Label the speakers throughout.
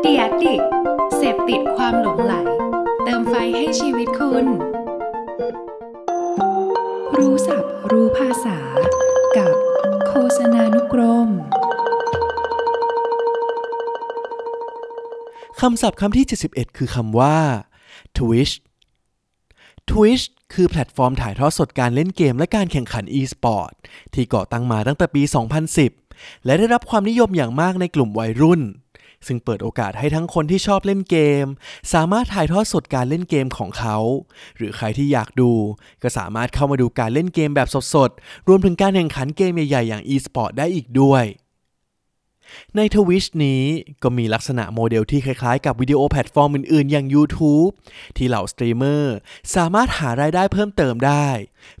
Speaker 1: เดียดิกเสพติดความหลงไหล เติมไฟให้ชีวิตคุณ รู้ศัพท์รู้ภาษา กับโฆษณานุกรม
Speaker 2: คำศัพท์คำที่ 71 คือคำว่า Twitch Twitch คือแพลตฟอร์มถ่ายทอดสดการเล่นเกมและการแข่งขัน e-sport ที่ก่อตั้งมาตั้งแต่ปี 2010 และได้รับความนิยมอย่างมากในกลุ่มวัยรุ่น ซึ่งเปิดโอกาสให้ทั้งคนที่ชอบเล่นเกม สามารถถ่ายทอดสดการเล่นเกมของเขา หรือใครที่อยากดู ก็สามารถเข้ามาดูการเล่นเกมแบบสดๆ รวมถึงการแข่งขันเกมใหญ่ๆอย่าง e-sport ได้อีกด้วย ใน Twitch นี้ก็มีลักษณะโมเดลที่คล้ายๆ กับวิดีโอแพลตฟอร์มอื่นๆ อย่าง YouTube ที่เหล่าสตรีมเมอร์ สามารถหารายได้เพิ่มเติมได้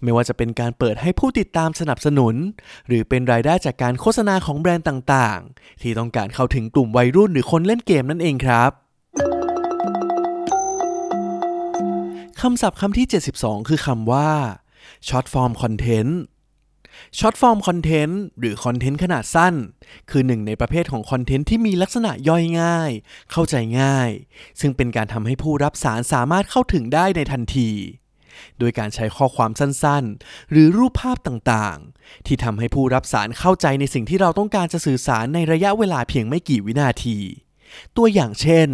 Speaker 2: ไม่ว่าจะเป็นการเปิดให้ผู้ติดตามสนับสนุน หรือเป็นรายได้จากการโฆษณาของแบรนด์ต่างๆ ที่ต้องการเข้าถึงกลุ่มวัยรุ่นหรือคนเล่นเกมนั่นเองครับคำศัพท์คำที่ 72 คือคำว่า Short Form Content ช็อตฟอร์มคอนเทนต์หรือคอนเทนต์ขนาดสั้น คือหนึ่งในประเภทของคอนเทนต์ที่มีลักษณะย่อยง่าย เข้าใจง่าย ซึ่งเป็นการทำให้ผู้รับสารสามารถเข้าถึงได้ในทันที โดยการใช้ข้อความสั้นๆ หรือรูปภาพต่างๆ ที่ทำให้ผู้รับสารเข้าใจในสิ่งที่เราต้องการจะสื่อสารในระยะเวลาเพียงไม่กี่วินาที ตัวอย่างเช่น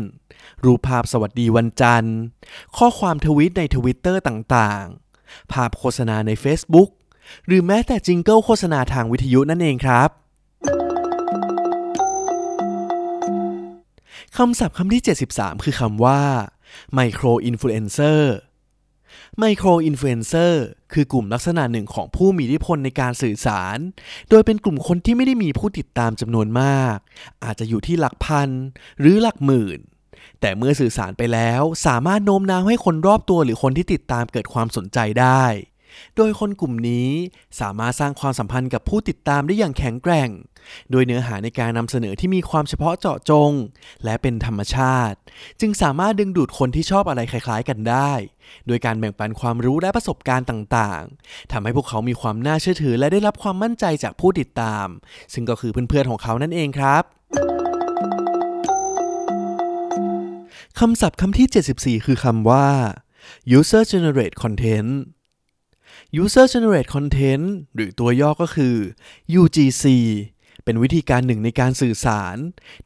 Speaker 2: รูปภาพสวัสดีวันจันทร์ ข้อความทวิตในทวิตเตอร์ต่างๆ ภาพโฆษณาใน Facebook หรือแม้แต่ jingle โฆษณาทางวิทยุนั่นเองครับคำศัพท์คำที่ 73 คือคำว่า Micro Influencer Micro Influencer คือกลุ่มลักษณะหนึ่งของผู้มีอิทธิพลในการสื่อสาร โดยเป็นกลุ่มคนที่ไม่ได้มีผู้ติดตามจำนวนมาก อาจจะอยู่ที่หลักพัน หรือหลักหมื่น แต่เมื่อสื่อสารไปแล้วสามารถโน้มน้าวให้คนรอบตัวหรือคนที่ติดตามเกิดความสนใจได้ โดยคนกลุ่มนี้สามารถสร้างความสัมพันธ์กับผู้ติดตามได้อย่างแข็งแกร่ง โดยเนื้อหาในการนำเสนอที่มีความเฉพาะเจาะจง และเป็นธรรมชาติ จึงสามารถดึงดูดคนที่ชอบอะไรคล้ายๆกันได้ โดยการแบ่งปันความรู้และประสบการณ์ต่างๆทำให้พวกเขามีความน่าเชื่อถือและได้รับความมั่นใจจากผู้ติดตาม ซึ่งก็คือเพื่อนๆของเขานั่นเองครับคำศัพท์คำที่ 74 คือคำว่า user generate content User Generate Content หรือตัวย่อก็คือ UGC เป็นวิธีการหนึ่งในการสื่อสาร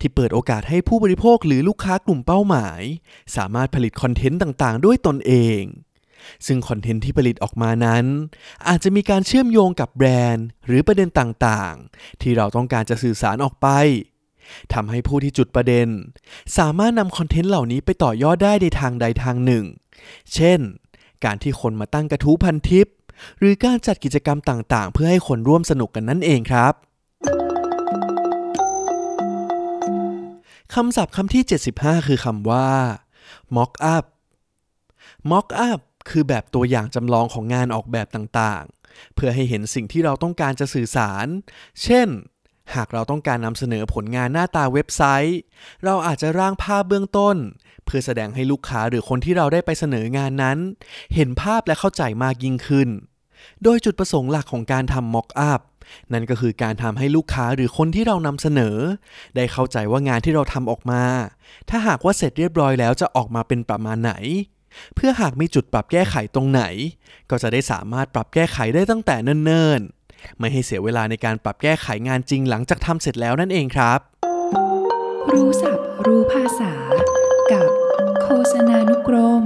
Speaker 2: ที่เปิดโอกาสให้ผู้บริโภคหรือลูกค้ากลุ่มเป้าหมาย สามารถผลิตคอนเทนต์ต่างๆ ด้วยตนเอง ซึ่งคอนเทนต์ที่ผลิตออกมานั้น อาจจะมีการเชื่อมโยงกับแบรนด์ หรือประเด็นต่างๆ ที่เราต้องการจะสื่อสารออกไปทำให้ผู้ที่จุดประเด็น สามารถนำคอนเทนต์เหล่านี้ไปต่อยอดได้ในทางใดทางหนึ่ง เช่น การที่คนมาตั้งกระทู้พันทิป หรือการจัดกิจกรรมต่างๆ เพื่อให้คนร่วมสนุกกันนั่นเองครับคำศัพท์คำที่ 75 คือคำว่า mock up mock up คือแบบตัวอย่างจำลองของงานออกแบบต่างๆ เพื่อให้เห็นสิ่งที่เราต้องการจะสื่อสาร เช่น หากเราต้องการนำเสนอผลงานหน้าตาเว็บไซต์ เราอาจจะร่างภาพเบื้องต้น เพื่อแสดงให้ลูกค้าหรือคนที่เราได้ไปเสนองานนั้น เห็นภาพและเข้าใจมากยิ่งขึ้น โดยจุดประสงค์หลักของการทำ mock up นั่นก็คือการทำให้ลูกค้าหรือคนที่เรานำเสนอ ได้เข้าใจว่างานที่เราทำออกมา ถ้าหากว่าเสร็จเรียบร้อยแล้วจะออกมาเป็นประมาณไหน เพื่อหากมีจุดปรับแก้ไขตรงไหน ก็จะได้สามารถปรับแก้ไขได้ตั้งแต่เนิ่นๆ ไม่ให้เสียเวลาในการปรับแก้ไขงานจริงหลังจากทำเสร็จแล้วนั่นเองครับ
Speaker 1: รู้ศัพท์ รู้ภาษา กับโฆษณานุกรม